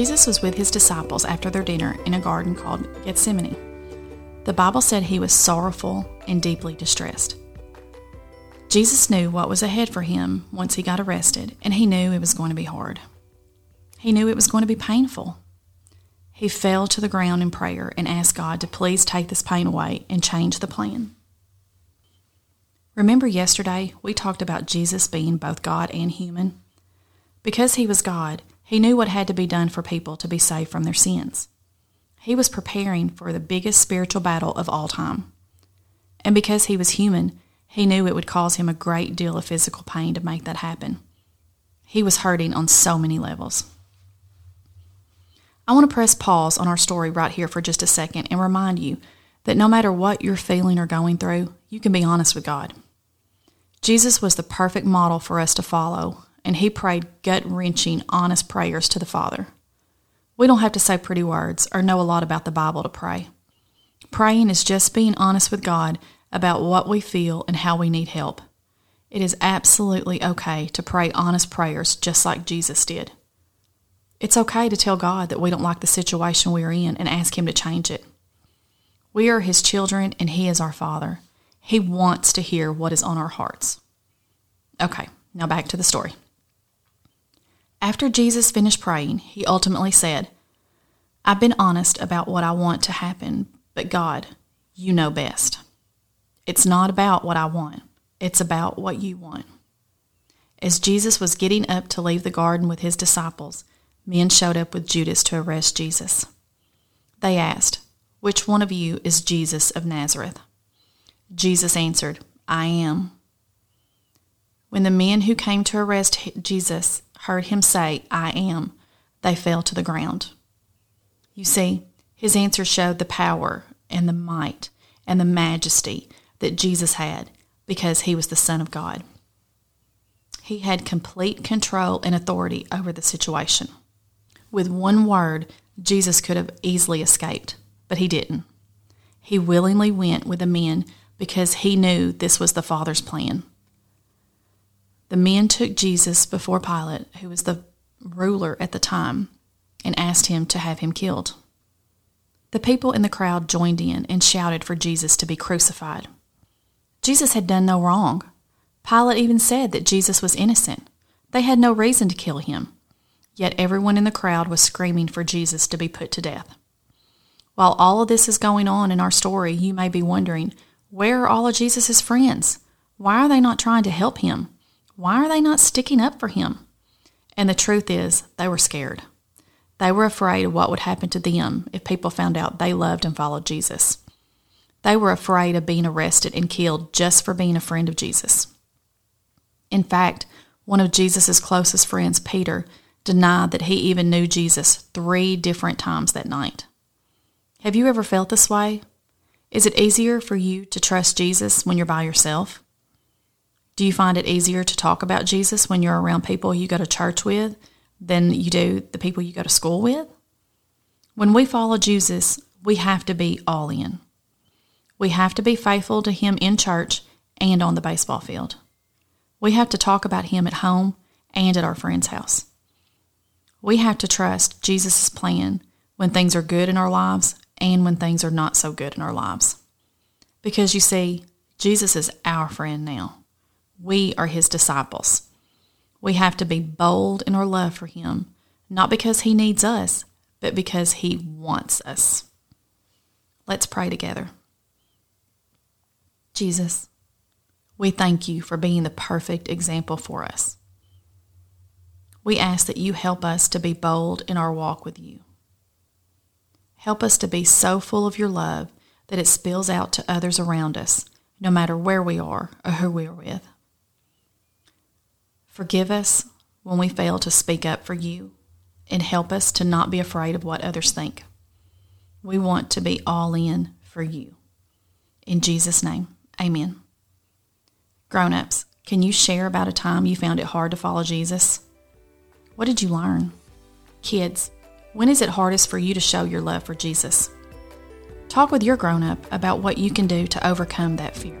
Jesus was with his disciples after their dinner in a garden called Gethsemane. The Bible said he was sorrowful and deeply distressed. Jesus knew what was ahead for him once he got arrested, and he knew it was going to be hard. He knew it was going to be painful. He fell to the ground in prayer and asked God to please take this pain away and change the plan. Remember yesterday we talked about Jesus being both God and human? Because he was God, he knew what had to be done for people to be saved from their sins. He was preparing for the biggest spiritual battle of all time. And because he was human, he knew it would cause him a great deal of physical pain to make that happen. He was hurting on so many levels. I want to press pause on our story right here for just a second and remind you that no matter what you're feeling or going through, you can be honest with God. Jesus was the perfect model for us to follow, and he prayed gut wrenching, honest prayers to the Father. We don't have to say pretty words or know a lot about the Bible to pray. Praying is just being honest with God about what we feel and how we need help. It is absolutely okay to pray honest prayers just like Jesus did. It's okay to tell God that we don't like the situation we are in and ask Him to change it. We are His children and He is our Father. He wants to hear what is on our hearts. Okay, now back to the story. After Jesus finished praying, he ultimately said, I've been honest about what I want to happen, but God, you know best. It's not about what I want, it's about what you want. As Jesus was getting up to leave the garden with his disciples, men showed up with Judas to arrest Jesus. They asked, Which one of you is Jesus of Nazareth? Jesus answered, I am. When the men who came to arrest Jesus heard him say, I am, they fell to the ground. You see, his answer showed the power and the might and the majesty that Jesus had because he was the Son of God. He had complete control and authority over the situation. With one word, Jesus could have easily escaped, but he didn't. He willingly went with the men because he knew this was the Father's plan. The men took Jesus before Pilate, who was the ruler at the time, and asked him to have him killed. The people in the crowd joined in and shouted for Jesus to be crucified. Jesus had done no wrong. Pilate even said that Jesus was innocent. They had no reason to kill him. Yet everyone in the crowd was screaming for Jesus to be put to death. While all of this is going on in our story, you may be wondering where are all of Jesus' friends? Why are they not trying to help him? Why are they not sticking up for him? And the truth is, they were scared. They were afraid of what would happen to them if people found out they loved and followed Jesus. They were afraid of being arrested and killed just for being a friend of Jesus. In fact, one of Jesus' closest friends, Peter, denied that he even knew Jesus three different times that night. Have you ever felt this way? Is it easier for you to trust Jesus when you're by yourself? Do you find it easier to talk about Jesus when you're around people you go to church with than you do the people you go to school with? When we follow Jesus, we have to be all in. We have to be faithful to Him in church and on the baseball field. We have to talk about Him at home and at our friend's house. We have to trust Jesus' plan when things are good in our lives and when things are not so good in our lives. Because you see, Jesus is our friend now. We are his disciples. We have to be bold in our love for him, not because he needs us, but because he wants us. Let's pray together. Jesus, we thank you for being the perfect example for us. We ask that you help us to be bold in our walk with you. Help us to be so full of your love that it spills out to others around us, no matter where we are or who we are with. Forgive us when we fail to speak up for you and help us to not be afraid of what others think. We want to be all in for you. In Jesus' name, amen. Grown ups, can you share about a time you found it hard to follow Jesus? What did you learn? Kids, when is it hardest for you to show your love for Jesus? Talk with your grown up about what you can do to overcome that fear.